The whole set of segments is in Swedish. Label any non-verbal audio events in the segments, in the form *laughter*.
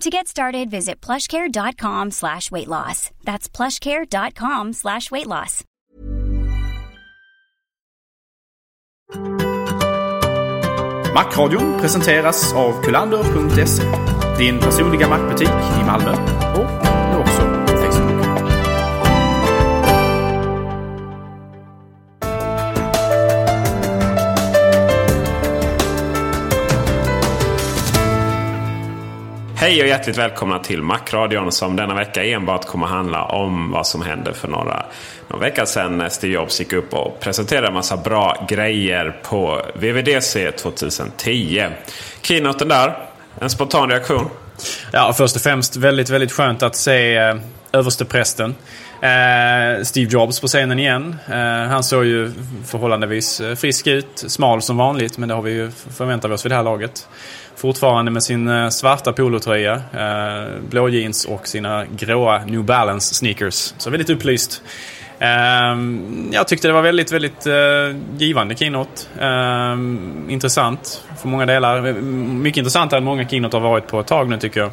To get started, visit plushcare.com slash weight loss. That's plushcare.com slash weight loss. Presenteras av kulander.se. Din personliga mackbutik i Malmö Hej och hjärtligt välkomna till Macradion som denna vecka enbart kommer handla om vad som hände för några, några veckor sedan när Steve Jobs gick upp och presenterade en massa bra grejer på VVDC 2010. Keynoten där, en spontan reaktion? Ja, först och främst väldigt, väldigt skönt att se eh, översteprästen. Eh, Steve Jobs på scenen igen. Eh, han såg ju förhållandevis eh, frisk ut. Smal som vanligt, men det har vi ju förväntat oss vid det här laget. Fortfarande med sin eh, svarta polotröja, eh, blå jeans och sina gråa New Balance sneakers. Så väldigt upplyst. Ehm, jag tyckte det var väldigt, väldigt eh, givande keynote. Ehm, intressant för många delar. Ehm, mycket intressantare än många keynote har varit på ett tag nu tycker jag.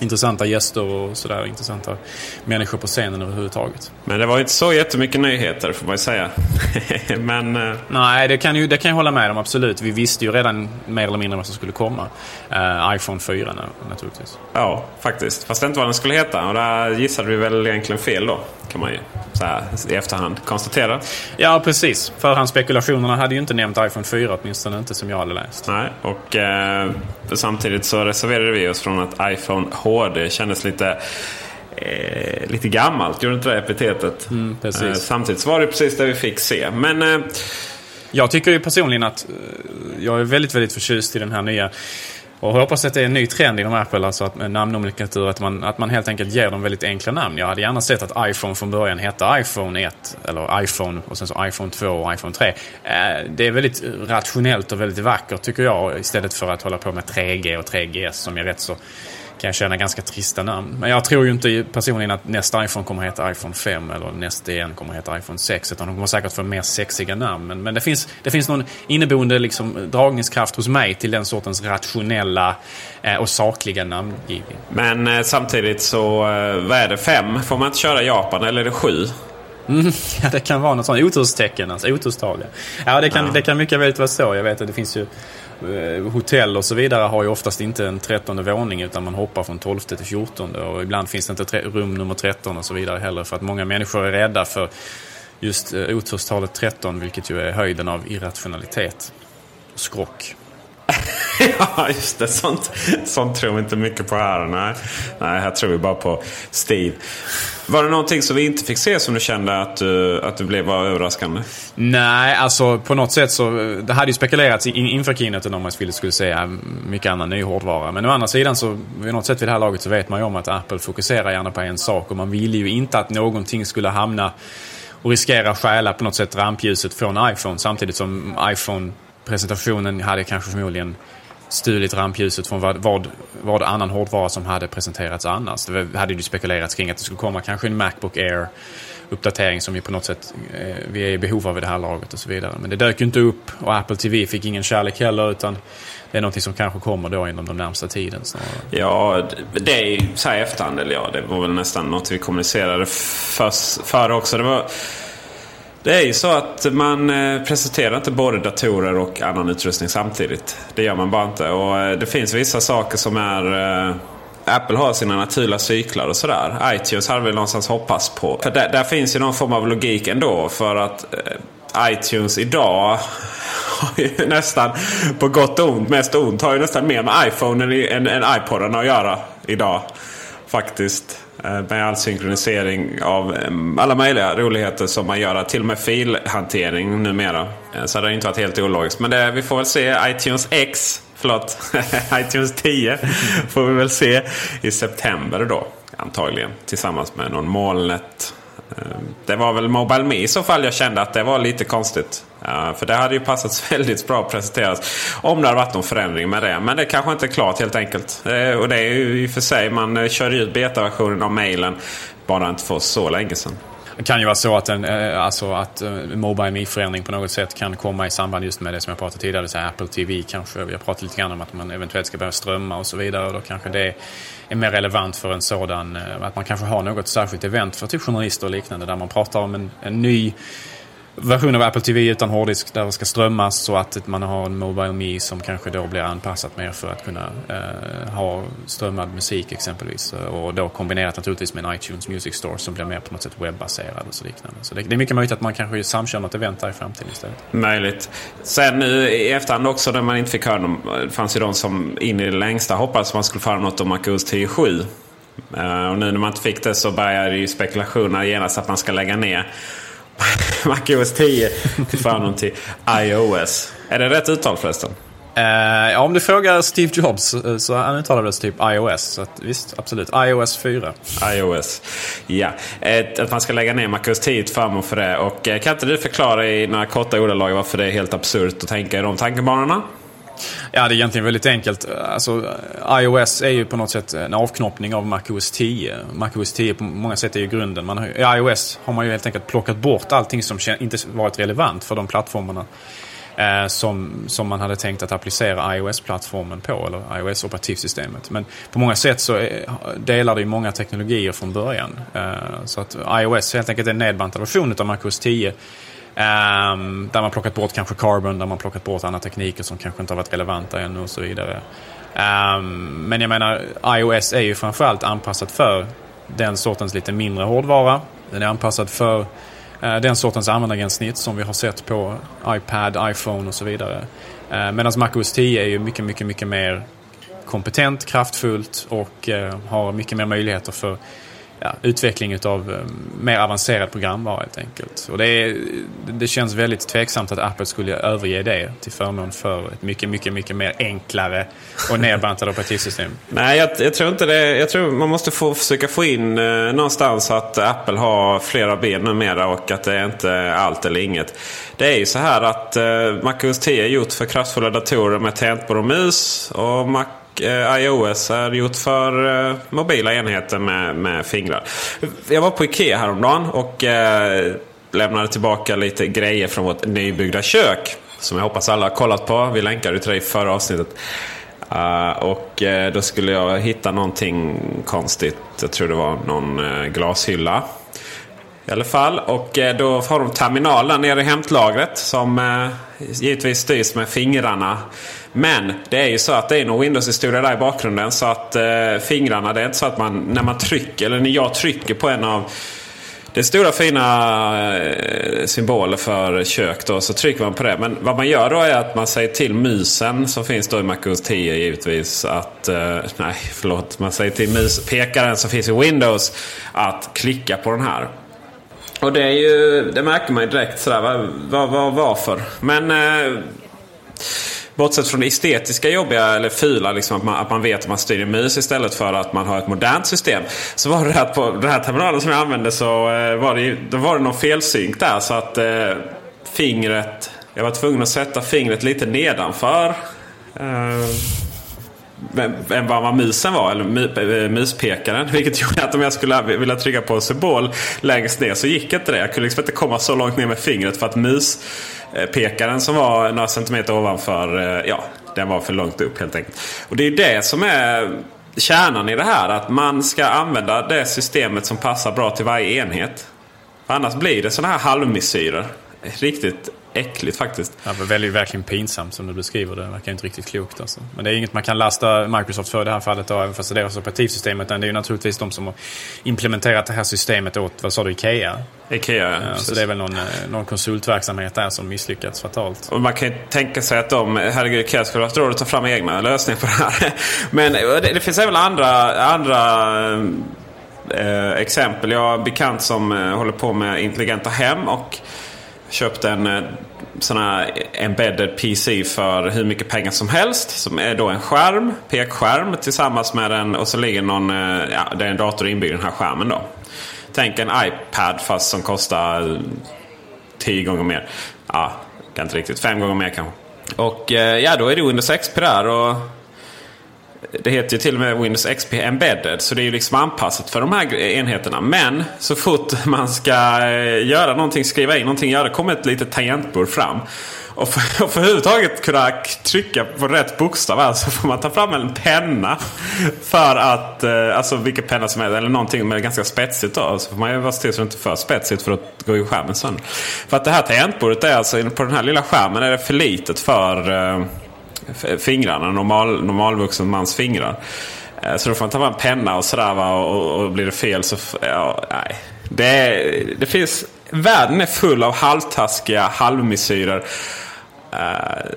Intressanta gäster och sådär. Intressanta människor på scenen överhuvudtaget. Men det var inte så jättemycket nyheter får man ju säga. *laughs* Men... Uh... Nej, det kan, ju, det kan jag hålla med om absolut. Vi visste ju redan mer eller mindre vad som skulle komma. Uh, iPhone 4 naturligtvis. Ja, faktiskt. Fast det inte vad den skulle heta. Och där gissade vi väl egentligen fel då. Kan man ju så här, i efterhand konstatera. Ja, precis. Förhandsspekulationerna hade ju inte nämnt iPhone 4, åtminstone inte som jag hade läst. Nej, och eh, samtidigt så reserverade vi oss från att iPhone HD kändes lite eh, lite gammalt, gjorde inte det epitetet? Mm. Eh, samtidigt så var det precis det vi fick se. Men... Eh, jag tycker ju personligen att jag är väldigt, väldigt förtjust i den här nya och jag hoppas att det är en ny trend inom Apple, alltså att med namnnomenklatur, att man, att man helt enkelt ger dem väldigt enkla namn. Jag hade gärna sett att iPhone från början hette iPhone 1, eller iPhone och sen så iPhone 2 och iPhone 3. Det är väldigt rationellt och väldigt vackert tycker jag, istället för att hålla på med 3G och 3GS som är rätt så kan jag känna ganska trista namn. Men jag tror ju inte personligen att nästa iPhone kommer att heta iPhone 5 eller nästa igen kommer att heta iPhone 6. Utan de kommer säkert få mer sexiga namn. Men, men det, finns, det finns någon inneboende liksom, dragningskraft hos mig till den sortens rationella eh, och sakliga namngivning. Men eh, samtidigt så, eh, vad är det? 5? Får man inte köra i Japan eller är det 7? Mm, *laughs* ja, det kan vara något sånt oturstecken, alltså oturstal. Ja, det kan, ja. det kan mycket väl vara så. Jag vet att det finns ju Eh, hotell och så vidare har ju oftast inte en trettonde våning utan man hoppar från tolfte till fjortonde och ibland finns det inte rum nummer tretton och så vidare heller för att många människor är rädda för just eh, oturstalet 13 vilket ju är höjden av irrationalitet och skrock. *laughs* ja, just det. Sånt, sånt tror vi inte mycket på här. Nej, Nej här tror vi bara på Steve. Var det någonting som vi inte fick se som du kände att du, att du blev var överraskande? Nej, alltså på något sätt så... Det hade ju spekulerats inför keynoten om man skulle säga eh, mycket annan ny hårdvara. Men å andra sidan så, vid något sätt vid det här laget så vet man ju om att Apple fokuserar gärna på en sak. Och man ville ju inte att någonting skulle hamna och riskera stjäla på något sätt rampljuset från iPhone. Samtidigt som iPhone... Presentationen hade kanske förmodligen stulit rampljuset från vad, vad, vad annan hårdvara som hade presenterats annars. Det hade ju spekulerats kring att det skulle komma kanske en Macbook Air uppdatering som vi på något sätt eh, vi är i behov av i det här laget och så vidare. Men det dök ju inte upp och Apple TV fick ingen kärlek heller utan det är någonting som kanske kommer då inom den närmsta tiden snarare. Ja, det är ju så här efterhand, eller ja, det var väl nästan något vi kommunicerade före också. Det var det är ju så att man eh, presenterar inte både datorer och annan utrustning samtidigt. Det gör man bara inte. Och eh, det finns vissa saker som är... Eh, Apple har sina naturliga cyklar och sådär. iTunes hade vi någonstans hoppats på. För där, där finns ju någon form av logik ändå. För att iTunes idag *laughs* har ju nästan, på gott och ont, mest ont, har ju nästan mer med iPhone än, än, än iPoden att göra idag. Faktiskt. Eh, med all synkronisering av alla möjliga roligheter som man gör. Till och med filhantering numera. Eh, så det har inte varit helt ologiskt. Men det, vi får väl se iTunes X, förlåt, *laughs* iTunes 10 får vi väl se i september då. Antagligen tillsammans med någon molnet Eh, det var väl Mobile Me i så fall jag kände att det var lite konstigt. För det hade ju passat *laughs* väldigt bra att presenteras om det hade varit någon förändring med det. Men det kanske inte är klart helt enkelt. Eh, och det är ju i och för sig, man eh, kör ut betaversionen av mailen bara inte för så länge sedan. Det kan ju vara så att, en, eh, alltså att eh, Mobile Me-förändring på något sätt kan komma i samband just med det som jag pratade tidigare. Så Apple TV kanske. Vi har pratat lite grann om att man eventuellt ska börja strömma och så vidare. Och då kanske det är mer relevant för en sådan, eh, att man kanske har något särskilt event för typ journalister och liknande där man pratar om en, en ny version av Apple TV utan hårddisk där det ska strömmas så att man har en Mobile Me som kanske då blir anpassat mer för att kunna eh, ha strömmad musik exempelvis. Och då kombinerat naturligtvis med en iTunes Music Store som blir mer på något sätt webbaserad och så liknande. Så det, det är mycket möjligt att man kanske samkör något event där i framtiden istället. Möjligt. Sen nu i efterhand också när man inte fick höra dem. Det fanns ju de som in i det längsta hoppades att man skulle få höra något om MacOS 10.7. Uh, och nu när man inte fick det så börjar ju spekulationer genast att man ska lägga ner *laughs* MacOS 10 till förmån till iOS. Är det rätt uttal förresten? Uh, ja, om du frågar Steve Jobs eh, så han uttalade det typ iOS. Så att, visst, absolut. iOS 4. iOS. Ja. Ett, att man ska lägga ner MacOS 10 till förmån för det. Och eh, kan inte du förklara i några korta ordalag varför det är helt absurt att tänka i de tankebanorna? Ja, det är egentligen väldigt enkelt. Alltså, iOS är ju på något sätt en avknoppning av MacOS 10. MacOS 10 på många sätt är ju grunden. Man har, I iOS har man ju helt enkelt plockat bort allting som inte varit relevant för de plattformarna. Eh, som, som man hade tänkt att applicera iOS-plattformen på, eller iOS-operativsystemet. Men på många sätt så är, delar det ju många teknologier från början. Eh, så att iOS helt enkelt är en nedbantad version av MacOS 10 Um, där man plockat bort kanske carbon, där man plockat bort andra tekniker som kanske inte har varit relevanta ännu och så vidare. Um, men jag menar, iOS är ju framförallt anpassat för den sortens lite mindre hårdvara. Den är anpassad för uh, den sortens användargränssnitt som vi har sett på iPad, iPhone och så vidare. Ehm, uh, Medan MacOS 10 är ju mycket, mycket, mycket mer kompetent, kraftfullt och uh, har mycket mer möjligheter för ja, utveckling av eh, mer avancerad programvara helt enkelt. Och det, är, det känns väldigt tveksamt att Apple skulle överge det till förmån för ett mycket, mycket, mycket mer enklare och nedbantat operativsystem. Nej, jag, jag, tror inte det. Jag tror man måste få, försöka få in eh, någonstans att Apple har flera ben numera och att det är inte allt eller inget. Det är ju så här att eh, MacOS 10 är gjort för kraftfulla datorer med tangentbord och mus. Och Mac Eh, iOS är gjort för eh, mobila enheter med, med fingrar. Jag var på Ikea häromdagen och eh, lämnade tillbaka lite grejer från vårt nybyggda kök. Som jag hoppas alla har kollat på. Vi länkade till det i förra avsnittet. Uh, och uh, då skulle jag hitta någonting konstigt. Jag tror det var någon uh, glashylla. I alla fall. Och då har de terminalen nere i hämtlagret som givetvis styrs med fingrarna. Men det är ju så att det är nog Windows-historia där i bakgrunden. Så att eh, fingrarna, det är inte så att man när man trycker, eller när jag trycker på en av Det är stora fina eh, symboler för kök då, så trycker man på det. Men vad man gör då är att man säger till musen som finns då i MacOS 10 givetvis att... Eh, nej, förlåt. Man säger till muspekaren som finns i Windows att klicka på den här. Och det är ju, det märker man ju direkt sådär, vad, vad, vad, varför. Men eh, bortsett från det estetiska jobbiga eller fula, liksom, att, man, att man vet att man styr en mus istället för att man har ett modernt system. Så var det att på den här terminalen som jag använde så eh, var det, då var det någon felsynk där. Så att eh, fingret, jag var tvungen att sätta fingret lite nedanför. Eh, än vad musen var, eller eh, muspekaren. Vilket gjorde att om jag skulle vilja trycka på en symbol längst ner så gick inte det. Jag kunde liksom inte komma så långt ner med fingret för att mus... Eh, pekaren som var några centimeter ovanför, eh, ja, den var för långt upp helt enkelt. Och det är det som är kärnan i det här. Att man ska använda det systemet som passar bra till varje enhet. Annars blir det sådana här halvmesyrer. Riktigt äckligt faktiskt. Ja, det väldigt, verkligen pinsamt som du beskriver det. Det verkar inte riktigt klokt alltså. Men det är inget man kan lasta Microsoft för i det här fallet då, även fast det är deras operativsystem. Utan det är ju naturligtvis de som har implementerat det här systemet åt, vad sa du, Ikea? Ikea, ja. så det är väl någon, eh, någon konsultverksamhet där som misslyckats fatalt. Och man kan ju tänka sig att de, herregud, Ikea skulle ha haft råd att ta fram egna lösningar på det här. *laughs* Men det, det finns även andra, andra eh, exempel. Jag har en bekant som eh, håller på med intelligenta hem. och Köpt en eh, sån här embedded PC för hur mycket pengar som helst. Som är då en skärm, pekskärm tillsammans med en och så ligger någon, eh, ja det är en dator inbyggd i den här skärmen då. Tänk en iPad fast som kostar eh, tio gånger mer. Ja, kan inte riktigt. Fem gånger mer kanske. Och ja, då är det Windows XP där. Och det heter ju till och med Windows XP Embedded. Så det är ju liksom anpassat för de här enheterna. Men så fort *laughs* man ska eh, göra någonting, skriva in någonting, göra, kommer ett litet tangentbord fram. Och för, *laughs* och för överhuvudtaget kunna trycka på rätt bokstav här så får man ta fram en penna. För att, eh, alltså vilken penna som helst, eller någonting med ganska spetsigt då. Så får man ju vara still så det inte är för spetsigt för att gå i skärmen sönder. För att det här tangentbordet är alltså, på den här lilla skärmen är det för litet för eh, fingrarna. Normal, normalvuxen mans fingrar. Eh, så då får man ta fram en penna och sådär va. Och, och blir det fel så... Ja, nej. Det, det finns... Världen är full av halvtaskiga halvmesyrer. Uh,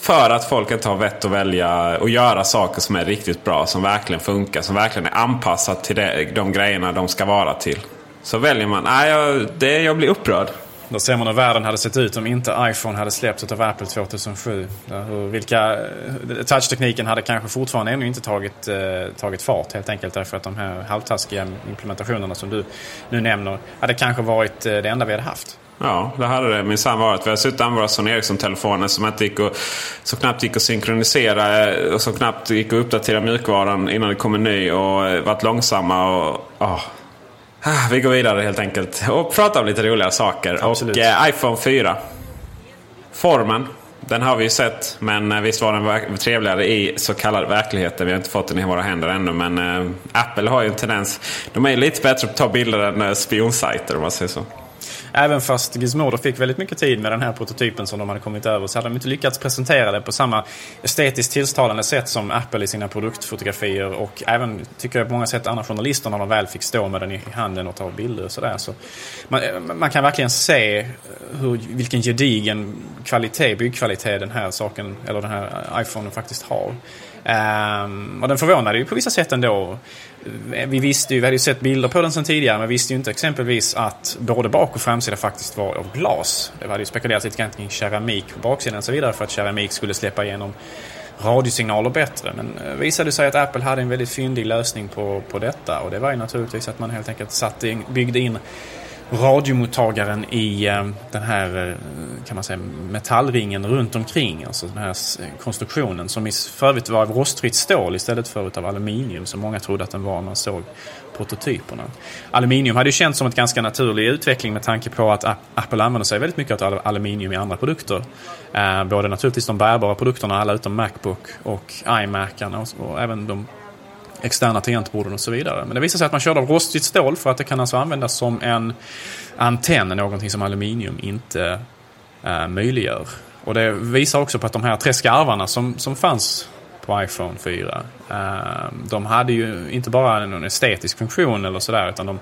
för att folk inte har vett att välja och göra saker som är riktigt bra. Som verkligen funkar. Som verkligen är anpassat till det, de grejerna de ska vara till. Så väljer man. Nej, jag, det, jag blir upprörd. Då ser man hur världen hade sett ut om inte iPhone hade släppts av Apple 2007. Hur, vilka, eh, touchtekniken hade kanske fortfarande ännu inte tagit, eh, tagit fart helt enkelt därför att de här halvtaskiga implementationerna som du nu nämner hade kanske varit eh, det enda vi hade haft. Ja, det hade det minsann varit. Vi har suttit och använt Sony Ericsson-telefoner som inte gick och, så knappt gick att synkronisera eh, och så knappt gick att uppdatera mjukvaran innan det kom en ny och eh, varit långsamma. Och, oh, vi går vidare helt enkelt och pratar om lite roliga saker. Absolut. Och eh, iPhone 4. Formen. Den har vi ju sett. Men eh, visst var den trevligare i så kallad verkligheten. Vi har inte fått den i våra händer ännu. Men eh, Apple har ju en tendens. De är lite bättre på att ta bilder än eh, spionsajter om man säger så. Även fast Gizmodo fick väldigt mycket tid med den här prototypen som de hade kommit över så hade de inte lyckats presentera det på samma estetiskt tilltalande sätt som Apple i sina produktfotografier och även, tycker jag på många sätt, andra journalister när de väl fick stå med den i handen och ta bilder och sådär. Så man, eh, man, kan verkligen se eh, hur, vilken gedigen kvalitet, byggkvalitet den här saken, eller den här iPhonen faktiskt har. Um, och den förvånade ju på vissa sätt ändå. Vi visste ju, vi hade ju sett bilder på den sedan tidigare, men visste ju inte exempelvis att både bak och framsida faktiskt var av glas. Det hade ju spekulerats lite grann kring keramik på baksidan och så vidare för att keramik skulle släppa igenom radiosignaler bättre. Men eh, det visade sig att Apple hade en väldigt fyndig lösning på, på detta och det var ju naturligtvis att man helt enkelt satte in, byggde in radiomottagaren i eh, den här eh, kan man säga, metallringen runt omkring. Alltså den här eh, konstruktionen som för övrigt var av rostfritt stål istället för av aluminium som många trodde att den var när man såg prototyperna. Aluminium hade ju känts som en ganska naturlig utveckling med tanke på att Apple använder sig väldigt mycket av aluminium i andra produkter. både naturligtvis de bärbara produkterna, alla utom Macbook och iMacarna och även de externa tangentborden och så vidare. Men det visar sig att man körde av rostigt stål för att det kan alltså användas som en antenn, någonting som aluminium inte eh, möjliggör. Och det visar också på att de här tre skarvarna som, som fanns på iPhone 4, eh, de hade ju inte bara en estetisk funktion eller sådär utan de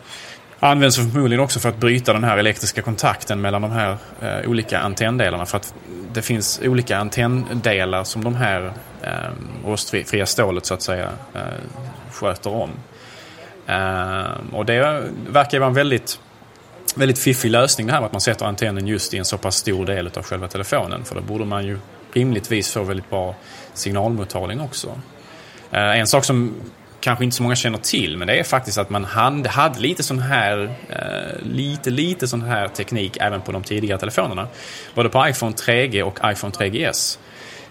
används förmodligen också för att bryta den här elektriska kontakten mellan de här eh, olika antenndelarna. För att det finns olika antenndelar som de här eh, rostfria stålet så att säga eh, sköter om. Eh, och det verkar vara en väldigt, väldigt fiffig lösning det här med att man sätter antennen just i en så pass stor del av själva telefonen. För då borde man ju rimligtvis få väldigt bra signalmottagning också. Eh, en sak som kanske inte så många känner till, men det är faktiskt att man hade lite sån här, eh, lite, lite sån här teknik även på de tidigare telefonerna. Både på iPhone 3G och iPhone 3GS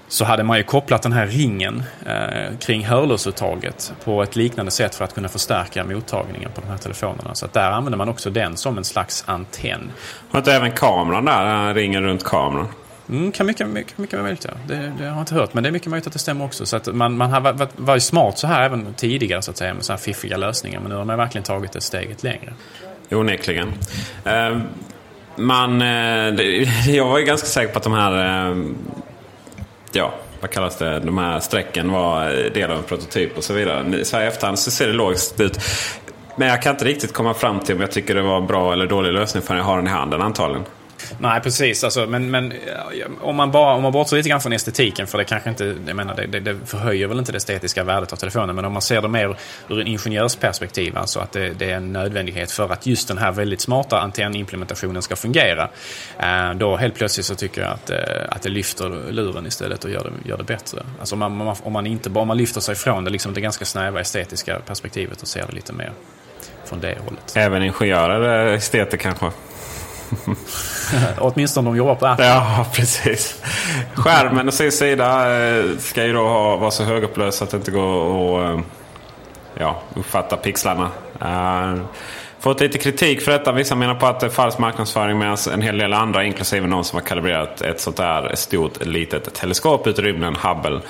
så hade man ju kopplat den här ringen eh, kring hörlursuttaget på ett liknande sätt för att kunna förstärka mottagningen på de här telefonerna. Så att där använder man också den som en slags antenn. Har inte även kameran där, ringen runt kameran? Mm, kan mycket, mycket, mycket möjligt ja. Det, det, har jag inte hört, men det är mycket möjligt att det stämmer också. Så att man, man har varit, varit smart så här även tidigare så att säga med så här fiffiga lösningar. Men nu har man verkligen tagit det steget längre. Onekligen. Uh, man, eh, *laughs* jag var ju ganska säker på att de här, eh, ja, vad kallas det, de här strecken var eh, del av en prototyp och så vidare. Så här i efterhand så ser det logiskt ut. Men jag kan inte riktigt komma fram till om jag tycker det var en bra eller dålig lösning förrän jag har den i handen antagligen. Nej, precis. Alltså, men men om, man bara, om man bortser lite grann från estetiken, för det kanske inte, jag menar, det, det, det förhöjer väl inte det estetiska värdet av telefonen, men om man ser det mer ur en ingenjörsperspektiv, alltså att det, det är en nödvändighet för att just den här väldigt smarta antennimplementationen ska fungera, eh, då helt plötsligt så tycker jag att, eh, att det lyfter luren istället och gör det, gör det bättre. Alltså om man, om man inte om man lyfter sig från det, liksom det ganska snäva estetiska perspektivet och ser det lite mer från det hållet. Även ingenjörer eh, är esteter kanske? *laughs* Åtminstone om de jobbar på Apple. Ja, precis. Skärmen å sin sida eh, ska ju då ha, vara så högupplöst att det inte går att eh, ja, uppfatta pixlarna. Uh, fått lite kritik för detta. Vissa menar på att det är falsk marknadsföring medan en hel del andra, inklusive någon som har kalibrerat ett sånt där stort litet teleskop ut i rymden, Hubble,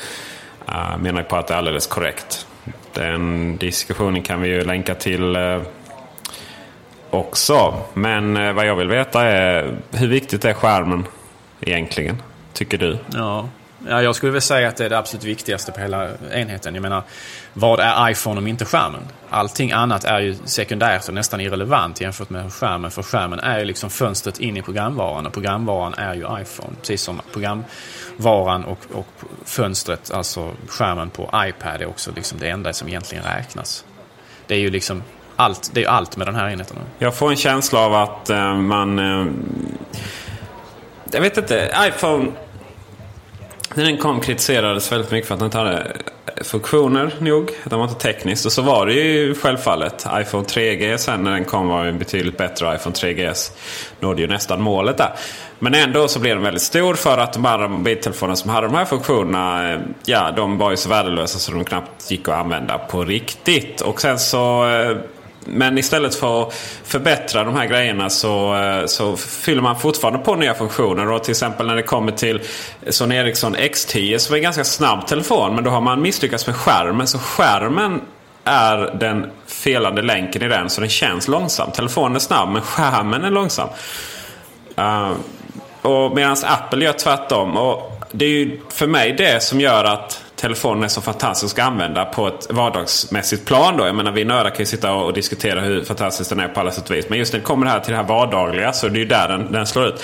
uh, menar på att det är alldeles korrekt. Den diskussionen kan vi ju länka till uh, också. Men eh, vad jag vill veta är hur viktigt är skärmen egentligen? Tycker du? Ja. Ja, jag skulle väl säga att det är det absolut viktigaste på hela enheten. Jag menar, vad är iPhone om inte skärmen? Allting annat är ju sekundärt och nästan irrelevant jämfört med skärmen. För skärmen är ju liksom fönstret in i programvaran och programvaran är ju iPhone. Precis som programvaran och, och fönstret, alltså skärmen på iPad är också liksom det enda som egentligen räknas. Det är ju liksom allt, det är allt med den här enheten. Jag får en känsla av att eh, man... Eh, jag vet inte. iPhone... När den kom kritiserades väldigt mycket för att den inte hade eh, funktioner nog. Den var inte tekniskt. Och så var det ju självfallet. iPhone 3G sen när den kom var ju betydligt bättre. iPhone 3GS nådde ju nästan målet där. Men ändå så blev den väldigt stor för att de andra mobiltelefonerna som hade de här funktionerna. Eh, ja, de var ju så värdelösa så de knappt gick att använda på riktigt. Och sen så eh, men istället för att förbättra de här grejerna så, eh, så fyller man fortfarande på nya funktioner. Och till exempel när det kommer till Sony Ericsson X10 som är en ganska snabb telefon. Men då har man misslyckats med skärmen. Så skärmen är den felande länken i den. Så den känns långsam. Telefonen är snabb men skärmen är långsam. Uh, och Medan Apple gör tvärtom. Och det är ju för mig det som gör att telefonen är så fantastisk att använda på ett vardagsmässigt plan. Då. Jag menar, vi nördar kan ju sitta och diskutera hur fantastisk den är på alla sätt och vis. Men just när det kommer här till det här vardagliga så det är ju där den, den slår ut.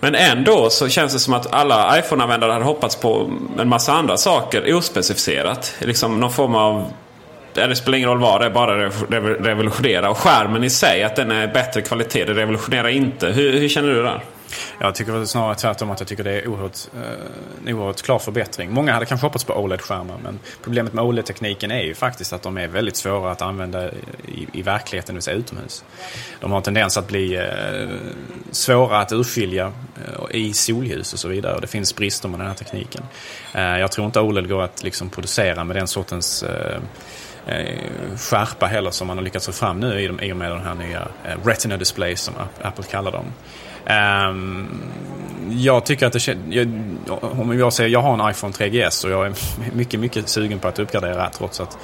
Men ändå så känns det som att alla iPhone-användare hade hoppats på en massa andra saker ospecificerat. Liksom någon form av det spelar ingen roll vad det är, bara revolutionera. Och skärmen i sig, att den är bättre kvalitet, det revolutionerar inte. Hur, hur känner du där? Jag tycker snarare tvärtom att jag tycker det är oerhört, eh, en oerhört klar förbättring. Många hade kanske hoppats på OLED-skärmar men problemet med OLED-tekniken är ju faktiskt att de är väldigt svåra att använda i, i verkligheten, det vill säga utomhus. De har en tendens att bli eh, svåra att urskilja eh, i solljus och så vidare. Och det finns brister med den här tekniken. Eh, jag tror inte OLED går att liksom, producera med den sortens eh, eh, skärpa heller som man har lyckats få fram nu i och med de här nya eh, Retina Displays som Apple kallar dem. Um, jag tycker att det känns... Om jag säger jag har en iPhone 3GS och jag är *laughs* mycket, mycket sugen på att uppgradera trots att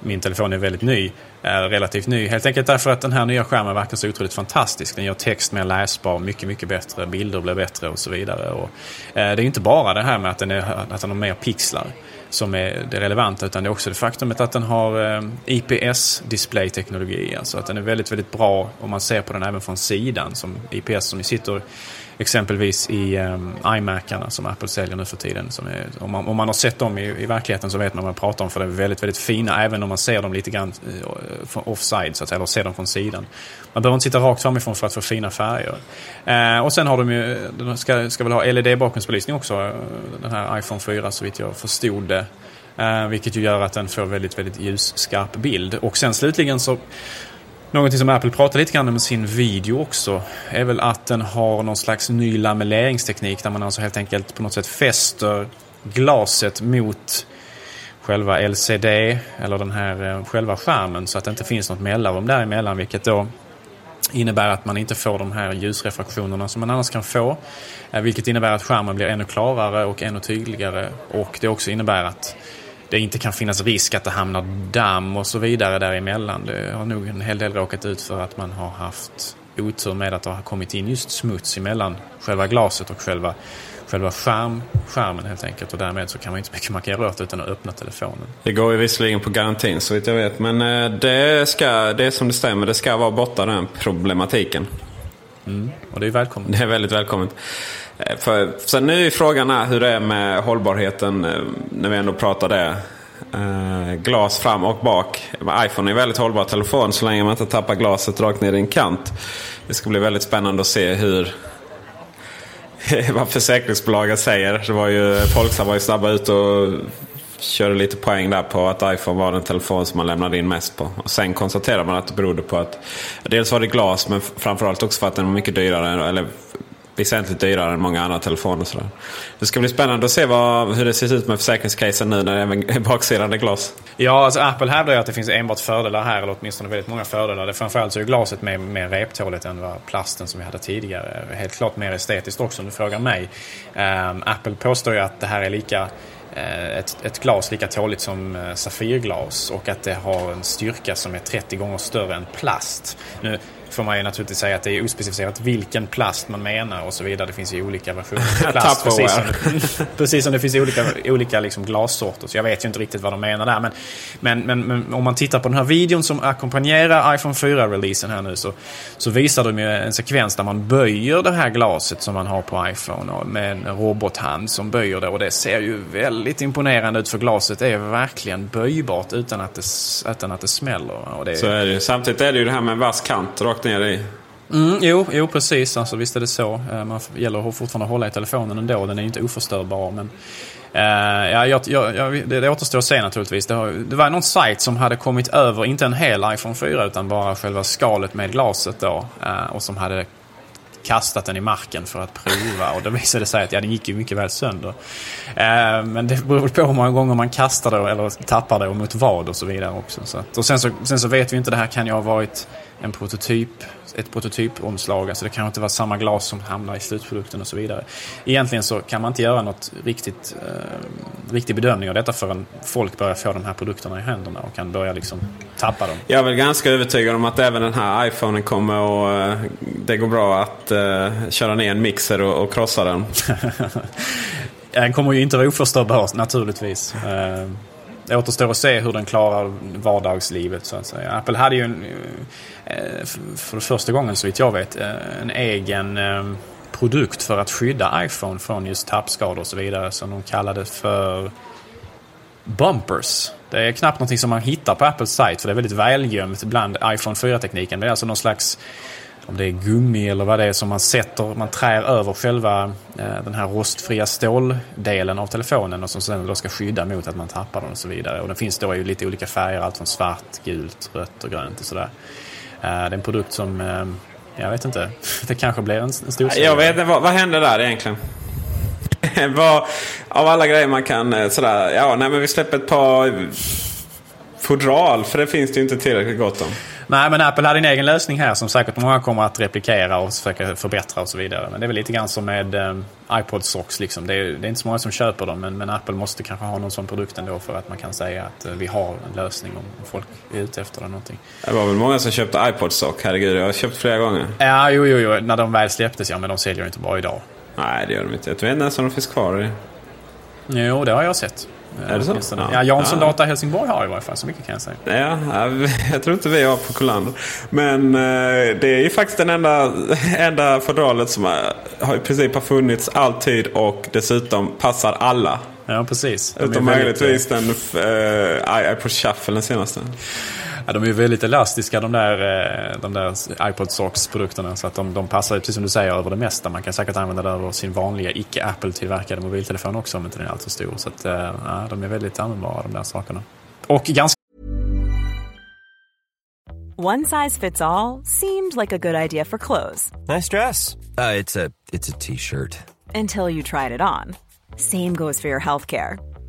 min telefon är väldigt ny. Är relativt ny. Helt enkelt därför att den här nya skärmen verkar så otroligt fantastisk. Den gör text mer läsbar, mycket, mycket bättre. Bilder blir bättre och så vidare. Och, eh, det är inte bara det här med att den, är, att den har mer pixlar som är det relevanta utan det är också det faktumet att den har eh, IPS-displayteknologi. Alltså att den är väldigt, väldigt bra om man ser på den även från sidan. Som IPS som sitter exempelvis i um, iMacarna som Apple säljer nu för tiden. Som är, om, man, om man har sett dem i, i verkligheten så vet man vad jag pratar om för de är väldigt, väldigt fina även om man ser dem lite grann uh, offside så att säga, eller ser dem från sidan. Man behöver inte sitta rakt framifrån för att få fina färger. Uh, och sen har de ju, de ska, ska väl ha LED-bakgrundsbelysning också, den här iPhone 4 så vitt jag förstod det. Uh, vilket ju gör att den får väldigt, väldigt ljusskarp bild. Och sen slutligen så Någonting som Apple pratar lite grann om i sin video också är väl att den har någon slags ny lamelleringsteknik där man alltså helt enkelt på något sätt fäster glaset mot själva LCD eller den här eh, själva skärmen så att det inte finns något mellanrum däremellan vilket då innebär att man inte får de här ljusrefraktionerna som man annars kan få. Eh, vilket innebär att skärmen blir ännu klarare och ännu tydligare och det också innebär att det inte kan finnas risk att det hamnar damm och så vidare däremellan. Det har nog en hel del råkat ut för att man har haft otur med att det har kommit in just smuts emellan själva glaset och själva, själva skärm, skärmen helt enkelt. Och därmed så kan man inte *laughs* mycket göra åt utan att öppna telefonen. Det går ju visserligen på garantin så vitt jag vet. Men eh, det, ska, det är som det stämmer, det ska vara borta den problematiken. Mm, och det är välkommet. Det är väldigt välkommet. Eh, för, sen nu är frågan hur det är med hållbarheten eh, när vi ändå pratar det. Eh, glas fram och bak. iPhone är en väldigt hållbar telefon så länge man inte tappar glaset rakt ner i en kant. Det ska bli väldigt spännande att se hur *laughs* vad försäkringsbolagen säger. Det var ju, Folksam var ju snabba ut och körde lite poäng där på att iPhone var den telefon som man lämnade in mest på. Och sen konstaterade man att det berodde på att dels var det glas men framförallt också för att den var mycket dyrare. Eller väsentligt dyrare än många andra telefoner. Sådär. Det ska bli spännande att se vad, hur det ser ut med försäkringscasen nu när även *laughs* baksidan är glas. Ja, alltså Apple hävdar ju att det finns enbart fördelar här, eller åtminstone väldigt många fördelar. Det framförallt så är glaset mer, mer reptåligt än vad plasten som vi hade tidigare. Helt klart mer estetiskt också om du frågar mig. Um, Apple påstår ju att det här är lika eh, ett, ett, glas lika tåligt som eh, Safirglas och att det har en styrka som är 30 gånger större än plast. Nu, får man ju naturligtvis säga att det är ospecificerat vilken plast man menar och så vidare. Det finns ju olika versioner av *laughs* plast. precis, som det, *laughs* precis som det finns olika, olika liksom glassorter. Så jag vet ju inte riktigt vad de menar där. Men, men, men, men om man tittar på den här videon som ackompanjerar iPhone 4-releasen här nu så, så visar de ju en sekvens där man böjer det här glaset som man har på iPhone med en robothand som böjer det. Och det ser ju väldigt imponerande ut för glaset är verkligen böjbart utan att det, utan att det smäller. Och det, så är det Samtidigt är det ju det här med en vass kant rakt rakt ner i. Mm, jo, jo, precis. Alltså, visst är det så. Eh, man gäller fortfarande att hålla i telefonen ändå. Den är ju inte oförstörbar. Men, uh, ja, jag, jag, det, det återstår att se naturligtvis. Det, har, det, var någon sajt som hade kommit över, inte en hel iPhone 4 utan bara själva skalet med glaset då. Uh, och som hade kastat den i marken för att prova och då visade det sig att ja, den gick ju mycket väl sönder. Uh, men det beror på hur många gånger man kastar det eller tappar det och mot vad och så vidare också. Så att, och sen så, sen så vet vi inte, det här kan ju ha varit en prototyp, ett prototypomslag. Alltså det kan inte vara samma glas som hamnar i slutprodukten och så vidare. Egentligen så kan man inte göra något riktigt, eh, riktig bedömning av detta förrän folk börjar få de här produkterna i händerna och kan börja liksom tappa dem. Jag är väl ganska övertygad om att även den här iPhonen kommer och eh, det går bra att eh, köra ner en mixer och, och krossa den. *laughs* den kommer ju inte vara oförstörbar naturligtvis. Det återstår att se hur den klarar vardagslivet så att säga. Apple hade ju en, eh, för första gången så vitt jag vet eh, en egen eh, produkt för att skydda iPhone från just tappskador och så vidare som de kallade för bumpers. Det är knappt någonting som man hittar på Apples sajt för det är väldigt välgömt bland iPhone 4-tekniken. Det är alltså någon slags om det är gummi eller vad det är som man sätter, man trär över själva eh, den här rostfria ståldelen av telefonen och som sen då ska skydda mot att man tappar den och så vidare. Och den finns då i lite olika färger, allt från svart, gult, rött och grönt och sådär. Eh, det är en produkt som, eh, jag vet inte, *laughs* det kanske blir en, stor. Jag vet inte, vad, vad händer där egentligen? *laughs* vad, av alla grejer man kan sådär, ja nej men vi släpper ett par fodral för det finns det ju inte tillräckligt gott om. Nej, men Apple hade en egen lösning här som säkert många kommer att replikera och försöka förbättra och så vidare. Men det är väl lite grann som med um, iPod Socks. Liksom. Det, är, det är inte så många som köper dem, men, men, Apple måste kanske ha någon sån produkt ändå för att man kan säga att uh, vi har en lösning om folk är ute efter det. Någonting. Det var väl många som köpte iPod Sock, herregud. Jag har köpt flera gånger. Ja, jo, jo, jo. När de väl släpptes, ja, men de säljer inte bra idag. Nej, det gör de inte. Jag vet inte ens om de finns kvar. Jo, det har jag sett. Är det så? Ja, ja Jansson ja. Data Helsingborg har i varje fall, så mycket kan jag säga. Ja, jag tror inte vi har på Kolander. Men det är ju faktiskt den enda, *laughs* enda fodralet som har, i princip har funnits alltid och dessutom passar alla. Ja, precis. Utom möjligtvis den uh, iPod Shuffle, den senaste. Ja, de är väldigt elastiska de där, eh, de där iPod Sox-produkterna. Så att de, de passar, precis som du säger, över det mesta. Man kan säkert använda det över sin vanliga icke-Apple-tillverkade mobiltelefon också om inte den är alltför stor. Så att, eh, ja, de är väldigt användbara de där sakerna. Och ganska... One size fits all, seemed like a good idea for clothes. Nice dress. Uh, it's a T-shirt. Until you tried it on. Same goes for your healthcare.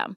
system.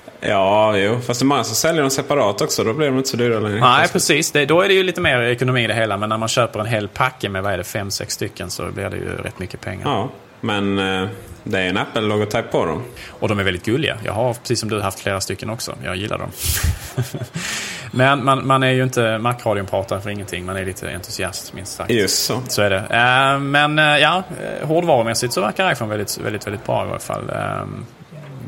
Ja, jo. Fast det är många som säljer dem separat också. Då blir de inte så dyra längre. Nej, precis. Det, då är det ju lite mer ekonomi i det hela. Men när man köper en hel packe med, vad är det, fem, sex stycken så blir det ju rätt mycket pengar. Ja, men eh, det är en Apple-logotyp på dem. Och de är väldigt gulliga. Jag har, precis som du, haft flera stycken också. Jag gillar dem. *laughs* men man, man, är ju inte Macradion pratar för ingenting. Man är lite entusiast, minst sagt. Just så. Så är det. Uh, men uh, ja, hårdvarumässigt så verkar iPhone väldigt, väldigt, väldigt bra i alla fall.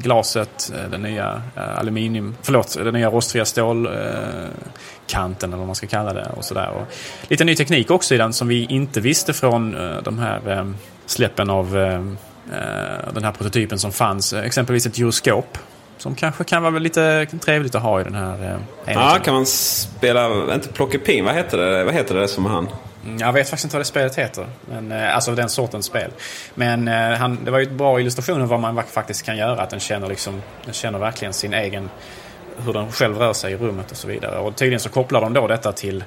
Glaset, eh, den nya eh, aluminium, förlåt, den nya rostfria stålkanten eller vad man ska kalla det och sådär. Och lite ny teknik också i den som vi inte visste från eh, de här släppen av den här prototypen som fanns. Exempelvis ett gyroskop som kanske kan vara lite trevligt att ha i den här Ja, kan man spela, inte plockepinn, vad heter det, vad heter det som han? Mm, jag vet faktiskt inte vad det spelet heter. Men, eh, alltså den sortens spel. Men eh, han, det var ju en bra illustration av vad man faktiskt kan göra. Att den känner, liksom, den känner verkligen sin egen hur den själv rör sig i rummet och så vidare. Och tydligen så kopplar de då detta till,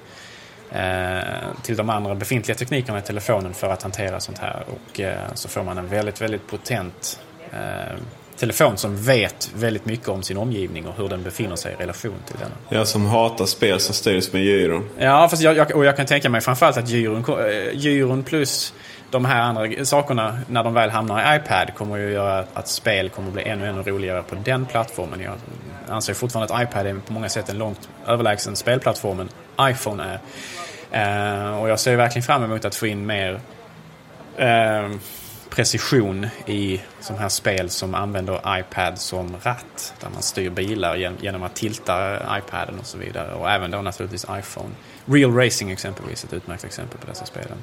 eh, till de andra befintliga teknikerna i telefonen för att hantera sånt här. Och eh, så får man en väldigt, väldigt potent eh, telefon som vet väldigt mycket om sin omgivning och hur den befinner sig i relation till den. Jag som hatar spel som styrs med gyron. Ja, fast jag, jag, och jag kan tänka mig framförallt att gyron, eh, gyron plus de här andra sakerna, när de väl hamnar i iPad, kommer ju göra att spel kommer bli ännu, ännu roligare på den plattformen. Jag anser fortfarande att iPad är på många sätt en långt överlägsen spelplattform än iPhone är. Uh, och jag ser verkligen fram emot att få in mer uh, precision i sådana här spel som använder iPad som ratt. Där man styr bilar genom att tilta iPaden och så vidare. Och även då naturligtvis iPhone. Real Racing exempelvis, ett utmärkt exempel på dessa spelen.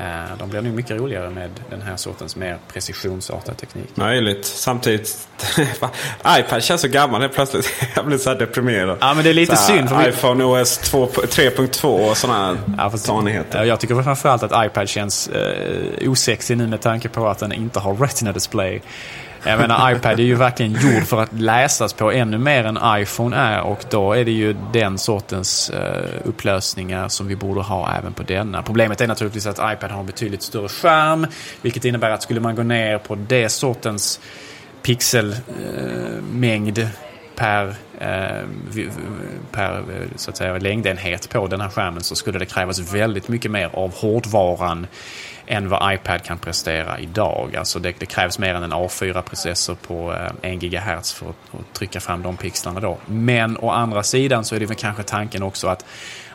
Eh, de blir nog mycket roligare med den här sortens mer precisionsartad teknik. Möjligt. Samtidigt, *laughs* iPad känns så gammal helt plötsligt. *laughs* Jag blir så här deprimerad. Ja, men det är lite så synd. För iPhone OS 3.2 och sådana ja, tanigheter. Jag tycker framförallt att iPad känns eh, osexig nu med tanke på att den inte har Retina Display. Jag menar iPad är ju verkligen gjord för att läsas på ännu mer än iPhone är och då är det ju den sortens uh, upplösningar som vi borde ha även på denna. Problemet är naturligtvis att iPad har en betydligt större skärm vilket innebär att skulle man gå ner på det sortens pixelmängd eh, uh, per, eh, per eh, så att säga, längdenhet på den här skärmen så skulle det krävas väldigt mycket mer av hårdvaran än vad iPad kan prestera idag. Alltså det, det krävs mer än en A4-processor på eh, 1 GHz för att, att, trycka fram de pixlarna då. Men å andra sidan så är det väl kanske tanken också att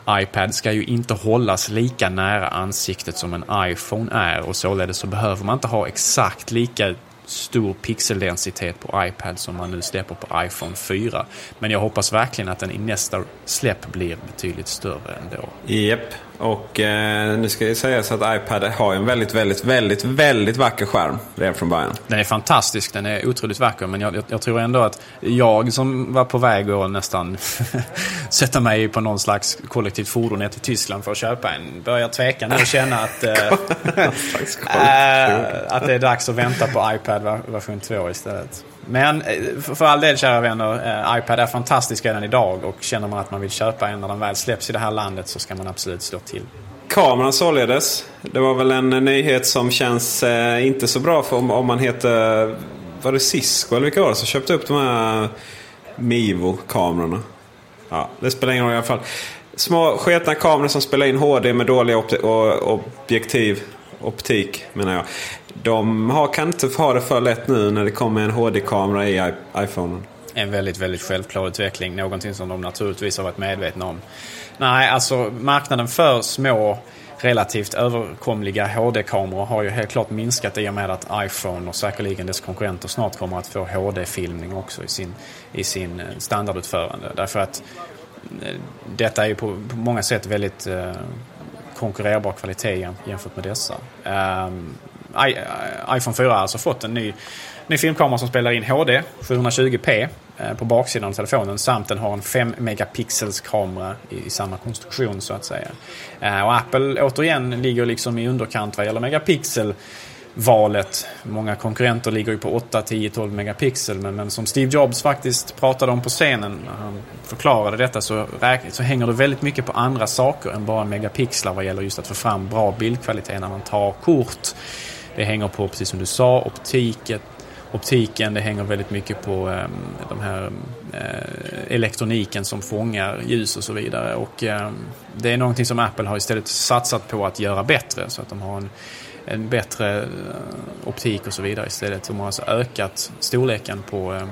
iPad ska ju inte hållas lika nära ansiktet som en iPhone är och således så behöver man inte ha exakt lika stor pixeldensitet på iPad som man nu släpper på iPhone 4. Men jag hoppas verkligen att den i nästa släpp blir betydligt större ändå. Japp, och eh, nu ska det sägas att iPad har en väldigt, väldigt, väldigt, väldigt vacker skärm redan från början. Den är fantastisk, den är otroligt vacker. Men jag, jag, jag tror ändå att jag som var på väg att nästan *laughs* sätta mig på någon slags kollektivt fordon ner till Tyskland för att köpa en, börjar tveka nu och känna att, *laughs* äh, att det är dags att vänta på iPad version 2 istället. Men eh, för all del kära vänner, eh, iPad är fantastisk redan idag och känner man att man vill köpa en när den väl släpps i det här landet så ska man absolut slå till. Kameran således. Det var väl en eh, nyhet som känns eh, inte så bra för om, om man heter... Var det Cisco eller vilka var det som köpte upp de här Mivo-kamerorna? Ja, det spelar ingen roll i alla fall. Små sketna kameror som spelar in HD med dåliga objektiv. Optik menar jag. De har, kan inte ha det för lätt nu när det kommer en HD-kamera i iPhone. En väldigt, väldigt självklar utveckling. Någonting som de naturligtvis har varit medvetna om. Nej, alltså marknaden för små relativt överkomliga HD-kameror har ju helt klart minskat i och med att iPhone och säkerligen dess konkurrenter snart kommer att få HD-filmning också i sin, i sin eh, standardutförande. Därför att eh, detta är ju på, på många sätt väldigt eh, konkurrerbar kvalitet jämfört med dessa. Um, Eh, iPhone 4 har alltså fått en ny, ny filmkamera som spelar in HD 720p eh, på baksidan av telefonen samt den har en 5 megapixels kamera i, i samma konstruktion så att säga. Eh, och Apple återigen ligger liksom i underkant vad gäller megapixel valet. Många konkurrenter ligger ju på 8, 10, 12 megapixel. Men, men som Steve Jobs faktiskt pratade om på scenen när han förklarade detta så, så hänger det väldigt mycket på andra saker än bara megapixlar vad gäller just att få fram bra bildkvalitet när man tar kort. Det hänger på, precis som du sa, optiken. Optiken, det hänger väldigt mycket på eh, de här eh, elektroniken som fångar ljus och så vidare. Och eh, det är någonting som Apple har istället satsat på att göra bättre. Så att de har en, en bättre eh, optik och så vidare istället. De har alltså ökat storleken på, ehm,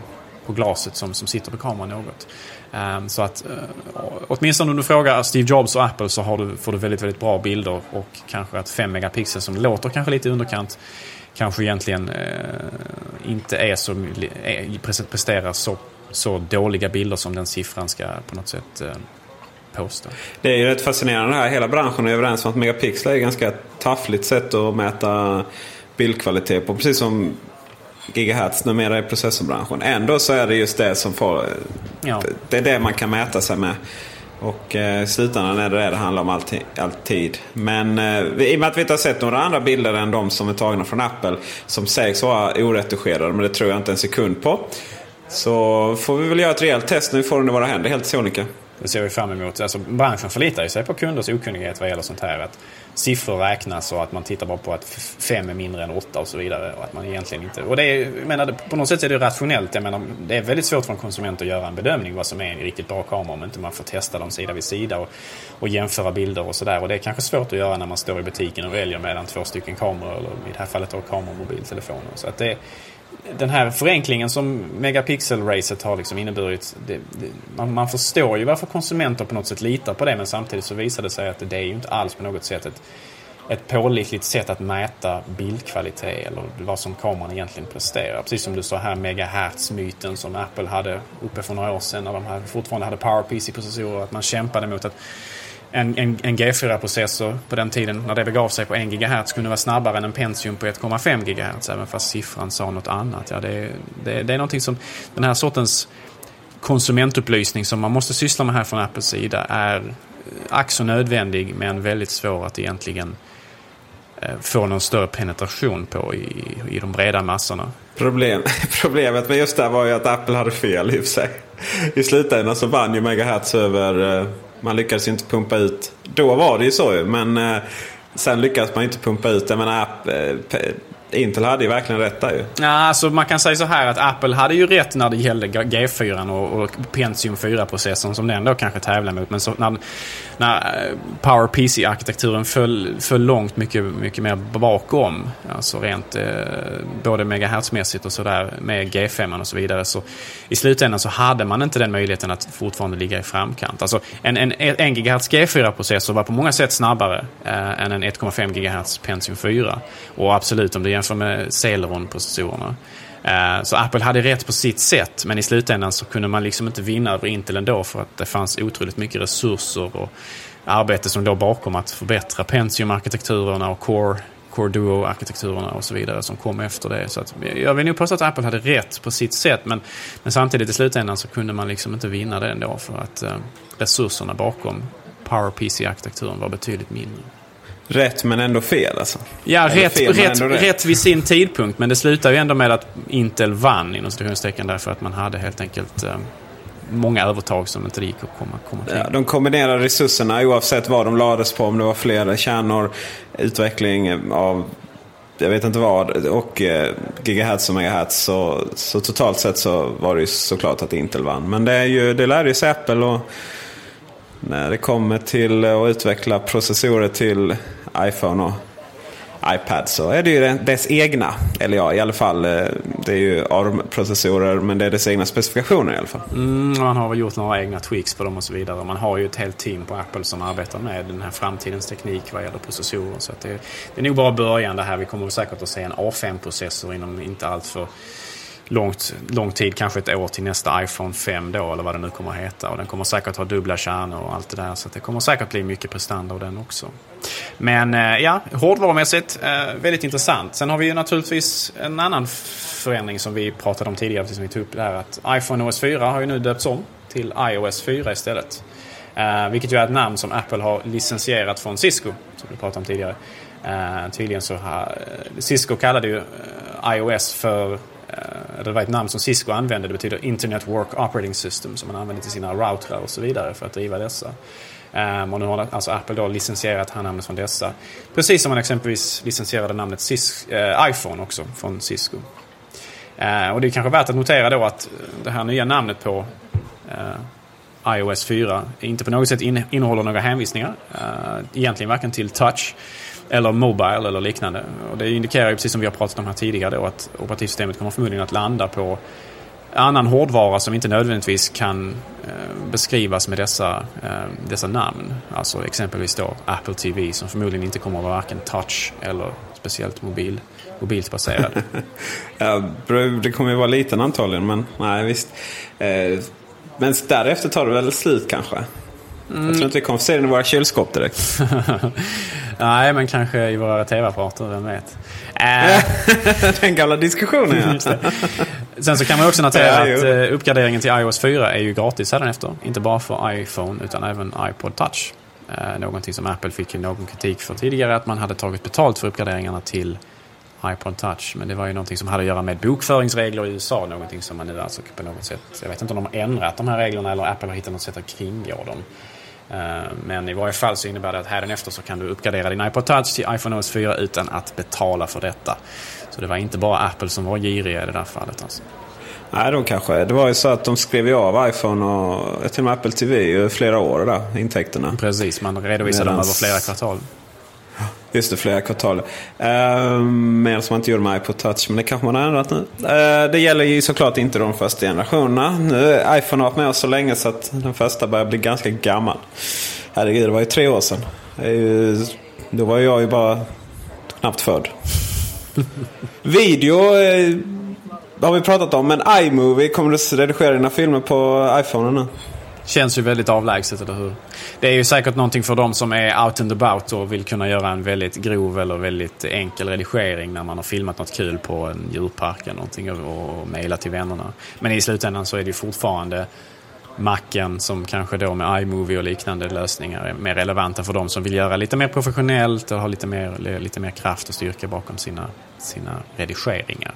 på glaset som, som sitter på kameran något. Um, så att uh, åtminstone om du frågar Steve Jobs och Apple så har du, får du väldigt, väldigt bra bilder och kanske att 5 megapixel som låter kanske lite underkant kanske egentligen uh, inte är så, är, presterar så, så dåliga bilder som den siffran ska på något sätt uh, påstå. Det är ju rätt fascinerande här. Hela branschen är överens om att megapixlar är ett ganska taffligt sätt att mäta bildkvalitet på. Precis som gigahertz numera i processorbranschen. Ändå så är det just det som får... Ja. Det är det man kan mäta sig med. Och eh, i slutändan är det det det handlar om alltid. alltid. Men eh, i och med att vi inte har sett några andra bilder än de som är tagna från Apple. Som sägs vara oretuscherade. Men det tror jag inte en sekund på. Så får vi väl göra ett rejält test vi får den i våra händer helt sonika. Det ser vi fram emot. Alltså, branschen förlitar sig på kunders okunnighet vad gäller sånt här. Att siffror räknas och att man tittar bara på att fem är mindre än åtta och så vidare. Och att man egentligen inte... Och det är, jag menar, på något sätt är det rationellt. Jag menar, det är väldigt svårt för en konsument att göra en bedömning vad som är en riktigt bra kamera om inte man får testa dem sida vid sida och, och jämföra bilder och sådär. Och det är kanske svårt att göra när man står i butiken och väljer mellan två stycken kameror eller i det här fallet då kameror och mobiltelefoner. Så att det, den här förenklingen som megapixel-racet har liksom inneburit. Det, det, man, man, förstår ju varför konsumenter på något sätt litar på det men samtidigt så visar det sig att det är ju inte alls på något sätt ett, ett pålitligt sätt att mäta bildkvalitet eller vad som kameran egentligen presterar. Precis som du sa här megahertz-myten som Apple hade uppe för några år sedan när de här fortfarande hade PowerPC-processorer. Att man kämpade mot att en, en, en G4-processor på den tiden när det begav sig på 1 GHz kunde vara snabbare än en Pentium på 1,5 GHz även fast siffran sa något annat. Ja, det, det, det är någonting som den här sortens konsumentupplysning som man måste syssla med här från Apples sida är eh, ack så nödvändig men väldigt svår att egentligen eh, få någon större penetration på i, i de breda massorna. Problem, *laughs* problemet med just det här var ju att Apple hade fel i och för sig. I slutändan så vann ju Megahertz över eh, man lyckades ju inte pumpa ut. Då var det ju så ju. Men eh, sen lyckades man inte pumpa ut. Jag menar, eh, Intel hade ju verkligen rätt där ju. Ja, alltså man kan säga så här att Apple hade ju rätt när det gällde G4 och, och Pentium 4-processorn som den då kanske tävlar mot. Men så när, när eh, PowerPC-arkitekturen föll, föll långt mycket, mycket mer bakom. Alltså rent eh, både megahertzmässigt och sådär med G5 och så vidare. Så i slutändan så hade man inte den möjligheten att fortfarande ligga i framkant. Alltså en, en, en GHz G4-processor var på många sätt snabbare eh, än en 1,5 GHz Pentium 4. Och absolut om du jämför med Celeron-processorerna. Eh, så Apple hade rätt på sitt sätt men i slutändan så kunde man liksom inte vinna över Intel ändå för att det fanns otroligt mycket resurser och arbete som låg bakom att förbättra Pentium-arkitekturerna och Core, Core Duo-arkitekturerna och så vidare som kom efter det. Så att, jag vill nog påstå att Apple hade rätt på sitt sätt men, men samtidigt i slutändan så kunde man liksom inte vinna det ändå för att eh, resurserna bakom PowerPC-arkitekturen var betydligt mindre. Rätt men ändå fel alltså? Ja, rätt, fel, rätt, rätt. rätt vid sin tidpunkt. Men det slutar ju ändå med att Intel vann inom citationstecken därför att man hade helt enkelt eh, många övertag som inte gick att komma, komma till. Ja, de kombinerade resurserna oavsett vad de lades på. Om det var fler kärnor, utveckling av jag vet inte vad och eh, gigahertz och megahertz. Så, så totalt sett så var det ju såklart att Intel vann. Men det, är ju, det lärde sig Apple och när det kommer till att utveckla processorer till iPhone och iPad så är det ju dess egna. Eller ja, i alla fall. Eh, det är ju ARM-processorer men det är dess egna specifikationer i alla fall. Mm, man har väl gjort några egna tweaks på dem och så vidare. Man har ju ett helt team på Apple som arbetar med den här framtidens teknik vad gäller processorer. Så det, det, är nog bara början det här. Vi kommer säkert att se en A5-processor inom inte allt för långt, lång tid, kanske ett år till nästa iPhone 5 då eller vad det nu kommer att heta. Och den kommer säkert ha dubbla kärnor och allt det där. Så det kommer säkert bli mycket prestanda av den också. Men eh, ja, hårdvarumässigt eh, väldigt intressant. Sen har vi ju naturligtvis en annan förändring som vi pratade om tidigare, som vi tog upp där. Att iPhone OS 4 har ju nu döpts om till iOS 4 istället. Uh, vilket ju är ett namn som Apple har licensierat från Cisco, som vi pratade om tidigare. Uh, tydligen så har Cisco kallade ju iOS för Eh, det var ett namn som Cisco använde. Det betyder Internet Work Operating System som man använder till sina routrar och så vidare för att driva dessa. Um, och nu har alltså Apple då licensierat här namnet från dessa. Precis som man exempelvis licensierade namnet Cis, eh, iPhone också från Cisco. Eh, och det är kanske värt att notera då att eh, det här nya namnet på eh, iOS 4 inte på något sätt in, innehåller några hänvisningar. Eh, egentligen varken till touch eller Mobile eller liknande. Och det indikerar ju precis som vi har pratat om här tidigare då att operativsystemet kommer förmodligen att landa på annan hårdvara som inte nödvändigtvis kan eh, beskrivas med dessa, eh, dessa namn. Alltså exempelvis då Apple TV som förmodligen inte kommer att vara varken touch eller speciellt mobil, mobilt baserad. *laughs* ja, det kommer ju vara liten antagligen men nej visst. Eh, men därefter tar det väl slut kanske? Mm. Jag tror inte vi kommer se den i våra kylskåp direkt. *laughs* Nej, men kanske i våra tv-apparater, vem vet. Äh. *laughs* den gamla diskussionen ja. Sen så kan man också notera att uh, uppgraderingen till iOS 4 är ju gratis efter. Inte bara för iPhone utan även iPod Touch. Uh, någonting som Apple fick någon kritik för tidigare, att man hade tagit betalt för uppgraderingarna till iPod Touch. Men det var ju någonting som hade att göra med bokföringsregler i USA. Någonting som man nu alltså på något sätt... Jag vet inte om de har ändrat de här reglerna eller Apple har hittat något sätt att kringgå dem. Eh, men i varje fall så innebär det att hädanefter så kan du uppgradera din iPod Touch till iPhone OS 4 utan att betala för detta. Så det var inte bara Apple som var giriga i det där fallet. Alltså. Nej, de kanske. Det var ju så att de skrev ju av iPhone och till och med Apple TV i flera år där, intäkterna. Precis, man redovisade Medans... dem över flera kvartal. Just det, flera kvartal. Uh, mer som man inte gjorde med iPod Touch, men det kanske man har ändrat nu. Uh, det gäller ju såklart inte de första generationerna. Nu, iPhone har varit med oss så länge så att den första börjar bli ganska gammal. Herregud, det var ju tre år sedan. Ju, då var jag ju bara knappt född. *laughs* Video eh, har vi pratat om, men iMovie, kommer du redigera dina filmer på iPhone nu? Känns ju väldigt avlägset, eller hur? Det är ju säkert någonting för de som är out and about och vill kunna göra en väldigt grov eller väldigt enkel redigering när man har filmat något kul på en djurpark eller någonting och, och mejla till vännerna. Men i slutändan så är det ju fortfarande Macken som kanske då med iMovie och liknande lösningar är mer relevanta för de som vill göra lite mer professionellt och ha lite mer, lite mer kraft och styrka bakom sina, sina redigeringar.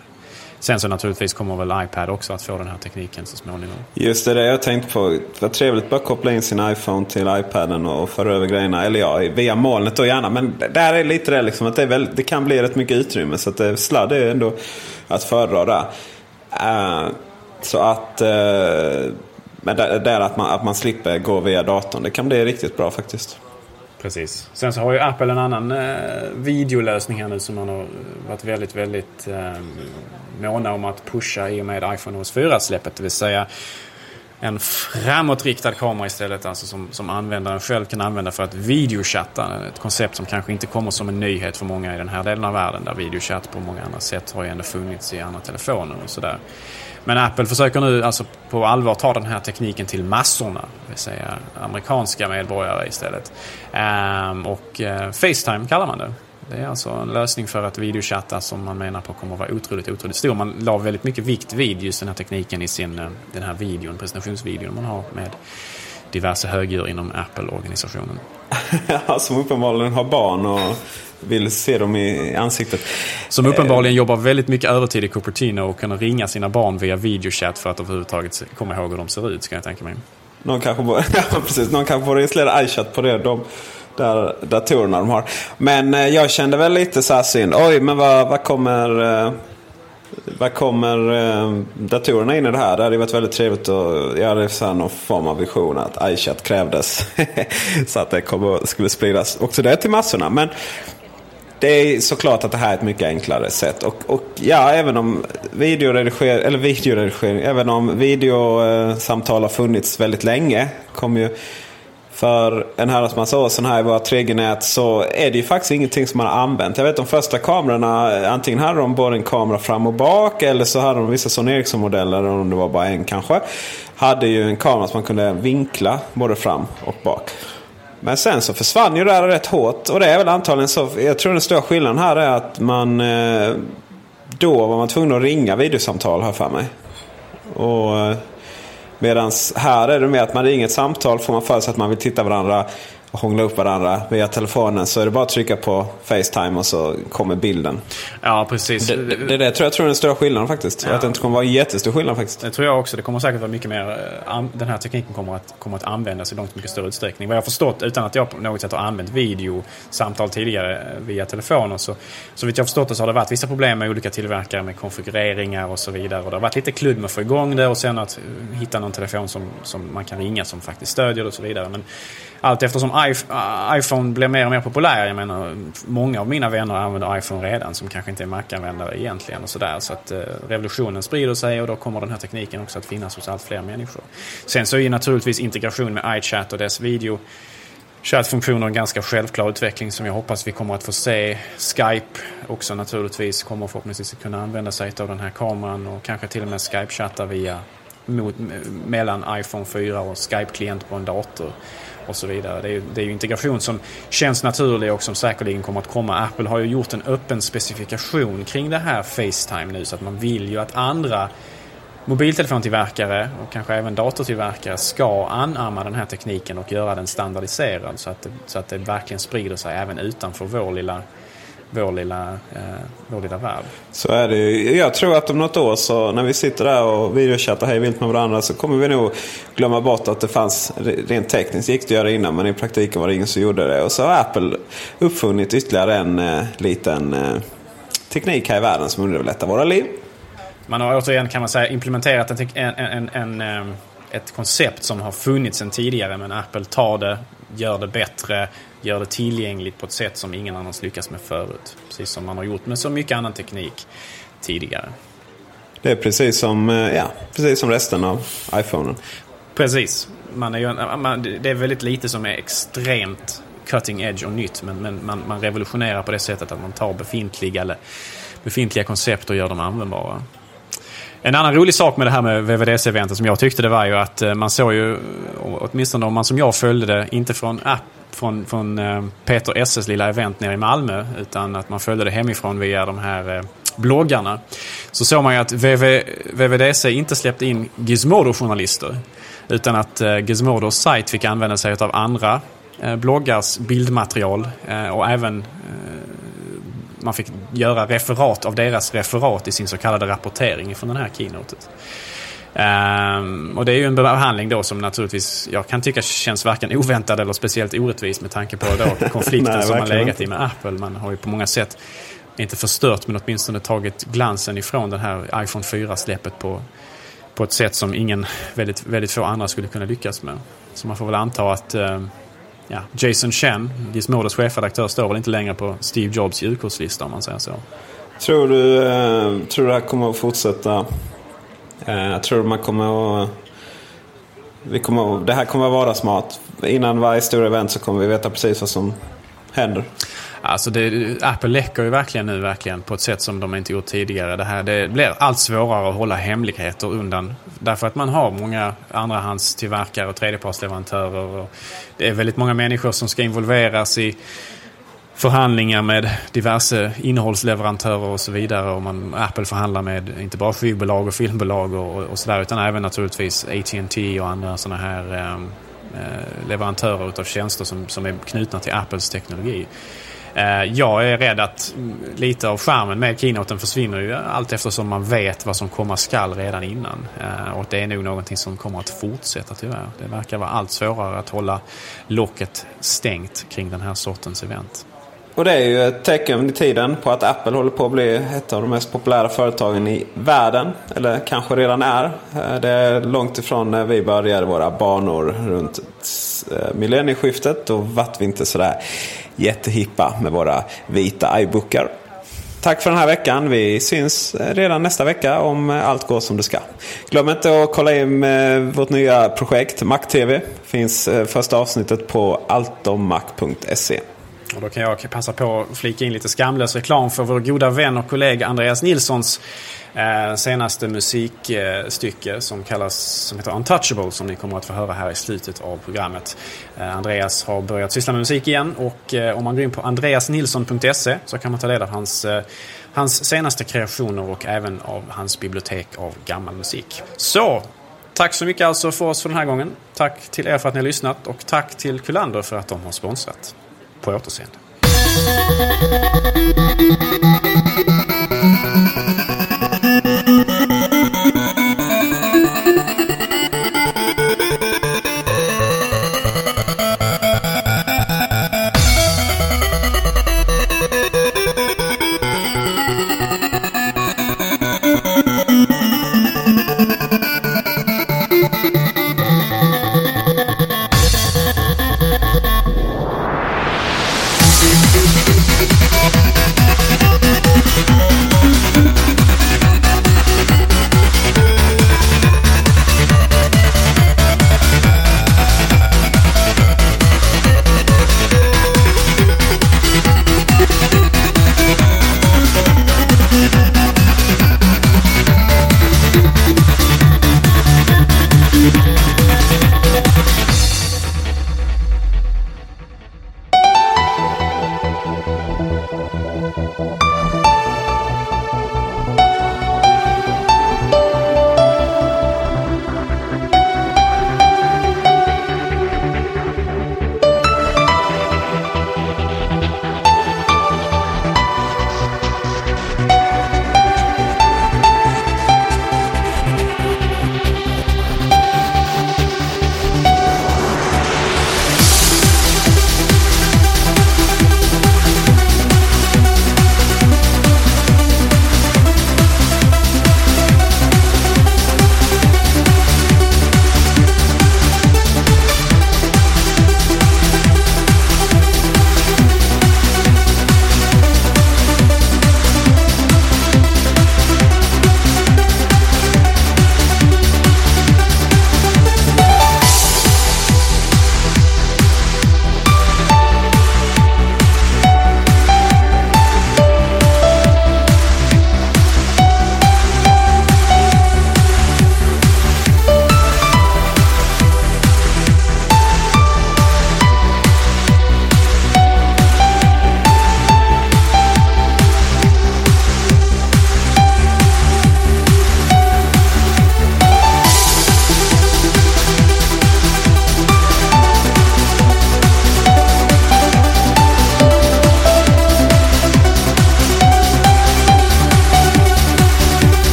Sen så naturligtvis kommer väl iPad också att få den här tekniken så småningom. Just det, det jag tänkte på. Vad trevligt att bara koppla in sin iPhone till iPaden och föra över grejerna. Eller ja, via molnet då gärna. Men där är lite det liksom att det, väl, det kan bli rätt mycket utrymme. Så att det, sladd är ändå att föredra där. Uh, så att... Uh, men där, där att, man, att man slipper gå via datorn. Det kan bli riktigt bra faktiskt. Precis. Sen så har ju Apple en annan eh, videolösning här nu som man har eh, varit väldigt, väldigt eh, måna om att pusha i och med iPhone OS 4-släppet. Det vill säga en framåtriktad kamera istället, alltså som, som användaren själv kan använda för att videochatta. Ett koncept som kanske inte kommer som en nyhet för många i den här delen av världen där videochatt på många andra sätt har ju ändå funnits i andra telefoner och sådär. Men Apple försöker nu alltså på allvar ta den här tekniken till massorna. Det vill säga amerikanska medborgare istället. Um, och uh, Facetime kallar man det. Det är alltså en lösning för att videochatta som man menar på kommer att vara otroligt, otroligt stor. Man la väldigt mycket vikt vid just den här tekniken i sin, eh, den här videon, presentationsvideon man har med diverse högdjur inom Apple-organisationen. *laughs* som uppenbarligen har barn och vill se dem i ansiktet. Som uppenbarligen eh. jobbar väldigt mycket övertid i Cupertino och kan ringa sina barn via videochatt för att överhuvudtaget komma ihåg hur de ser ut, ska jag tänka mig. Någon kanske, borde, *laughs* ja, precis, någon kanske borde installera iChat på det. De, där datorerna de har. Men eh, jag kände väl lite så här synd. Oj, men vad, vad kommer... Eh, vad kommer eh, datorerna in i det här? Det hade varit väldigt trevligt att göra så här någon form av vision att iChat krävdes. *laughs* så att det kommer, skulle spridas också det till massorna. Men det är såklart att det här är ett mycket enklare sätt. Och, och ja, även om videoredigering, eller videoredigering, även om videosamtal har funnits väldigt länge. Kom ju för en herrans massa år sedan här i våra 3G-nät så är det ju faktiskt ingenting som man har använt. Jag vet de första kamerorna, antingen hade de både en kamera fram och bak eller så hade de vissa Sony Ericsson-modeller, om det var bara en kanske. Hade ju en kamera som man kunde vinkla både fram och bak. Men sen så försvann ju det här rätt hårt och det är väl antagligen så. Jag tror den stora skillnaden här är att man eh, då var man tvungen att ringa videosamtal här för mig. Och eh, Medan här är det mer att man ringer ett samtal, får man för sig att man vill titta varandra och hångla upp varandra via telefonen så är det bara att trycka på Facetime och så kommer bilden. Ja, precis. Det, det, det, det tror jag tror är den stora skillnaden faktiskt. Ja. Att det inte kommer vara en jättestor skillnad faktiskt. Det tror jag också. Det kommer säkert vara mycket mer... Eh, den här tekniken kommer att, kommer att användas i långt mycket större utsträckning. Vad jag har förstått, utan att jag på något sätt har använt videosamtal tidigare eh, via telefoner, så, så vitt jag har förstått det så har det varit vissa problem med olika tillverkare med konfigureringar och så vidare. Och det har varit lite kludd med att få igång det och sen att eh, hitta någon telefon som, som man kan ringa som faktiskt stödjer det och så vidare. Men allt eftersom äh, iPhone blir mer och mer populär. Jag menar, många av mina vänner använder iPhone redan som kanske inte är Mac-användare egentligen. och sådär. Så att äh, revolutionen sprider sig och då kommer den här tekniken också att finnas hos allt fler människor. Sen så är ju naturligtvis integration med iChat och dess video chattfunktioner en ganska självklar utveckling som jag hoppas vi kommer att få se. Skype också naturligtvis kommer förhoppningsvis att kunna använda sig av den här kameran och kanske till och med Skype-chatta via mot, mellan iPhone 4 och Skype-klient på en dator och så vidare. Det är, det är ju integration som känns naturlig och som säkerligen kommer att komma. Apple har ju gjort en öppen specifikation kring det här Facetime nu så att man vill ju att andra mobiltelefontillverkare och kanske även datortillverkare ska anamma den här tekniken och göra den standardiserad så att, det, så att det verkligen sprider sig även utanför vår lilla vår lilla, eh, vår lilla värld. Så är det ju. Jag tror att om något år så när vi sitter där och videochattar hej vilt med varandra så kommer vi nog glömma bort att det fanns rent tekniskt gick det att göra innan men i praktiken var det ingen som gjorde det. Och så har Apple uppfunnit ytterligare en eh, liten eh, teknik här i världen som underlättar våra liv. Man har återigen kan man säga implementerat en, en, en, en eh, ett koncept som har funnits sedan tidigare men Apple tar det, gör det bättre, gör det tillgängligt på ett sätt som ingen annan lyckats med förut. Precis som man har gjort med så mycket annan teknik tidigare. Det är precis som, eh, ja, precis som resten av iPhonen. Precis. Man är ju, man, det är väldigt lite som är extremt cutting edge och nytt men, men man, man, revolutionerar på det sättet att man tar befintliga, befintliga koncept och gör dem användbara. En annan rolig sak med det här med VVDC-eventet som jag tyckte det var ju att eh, man såg ju, åtminstone om man som jag följde det, inte från app från, från eh, Peter Esses lilla event nere i Malmö utan att man följde det hemifrån via de här eh, bloggarna. Så såg man ju att VV, VVDC inte släppte in Gizmodo-journalister. Utan att eh, Gizmodos sajt fick använda sig av andra bloggars bildmaterial och även man fick göra referat av deras referat i sin så kallade rapportering från den här keynotet. Um, och det är ju en behandling då som naturligtvis jag kan tycka känns varken oväntad eller speciellt orättvis med tanke på då *laughs* konflikten Nej, som har legat i med Apple. Man har ju på många sätt, inte förstört men åtminstone tagit glansen ifrån den här iPhone 4-släppet på, på ett sätt som ingen, väldigt, väldigt få andra skulle kunna lyckas med. Så man får väl anta att um, ja, Jason Chen, Gizmodos chefredaktör, står väl inte längre på Steve Jobs julkortslista om man säger så. Tror du, eh, tror du det här kommer att fortsätta? Eh, jag tror man kommer att... Vi kommer, det här kommer att vara smart. Innan varje stor event så kommer vi veta precis vad som händer. Alltså det, Apple läcker ju verkligen nu verkligen på ett sätt som de inte gjort tidigare. Det, här, det blir allt svårare att hålla hemligheter undan. Därför att man har många andrahandstillverkare och tredjepartsleverantörer. Och det är väldigt många människor som ska involveras i förhandlingar med diverse innehållsleverantörer och så vidare. Och man, Apple förhandlar med inte bara skivbolag och filmbolag och, och sådär utan även naturligtvis AT&T och andra sådana här ehm, eh, leverantörer utav tjänster som, som är knutna till Apples teknologi. Eh, jag är rädd att lite av skärmen med keynoten försvinner ju allt eftersom man vet vad som komma skall redan innan. Eh, och det är nog någonting som kommer att fortsätta tyvärr. Det verkar vara allt svårare att hålla locket stängt kring den här sortens event. Och det är ju ett tecken i tiden på att Apple håller på att bli ett av de mest populära företagen i världen. Eller kanske redan är. Eh, det är långt ifrån när vi började våra banor runt eh, millennieskiftet. Då vart vi inte sådär jättehippa med våra vita iBookar. Tack för den här veckan. Vi syns eh, redan nästa vecka om allt går som det ska. Glöm inte att kolla in vårt nya projekt Mac TV. Finns första avsnittet på altommac.se. Och då kan jag passa på att flika in lite skamlös reklam för vår goda vän och kollega Andreas Nilssons eh, senaste musikstycke som kallas som heter Untouchable som ni kommer att få höra här i slutet av programmet. Eh, Andreas har börjat syssla med musik igen och eh, om man går in på andreasnilsson.se så kan man ta del av hans, eh, hans senaste kreationer och även av hans bibliotek av gammal musik. Så, Tack så mycket alltså för oss för den här gången. Tack till er för att ni har lyssnat och tack till Kullander för att de har sponsrat. På återseende.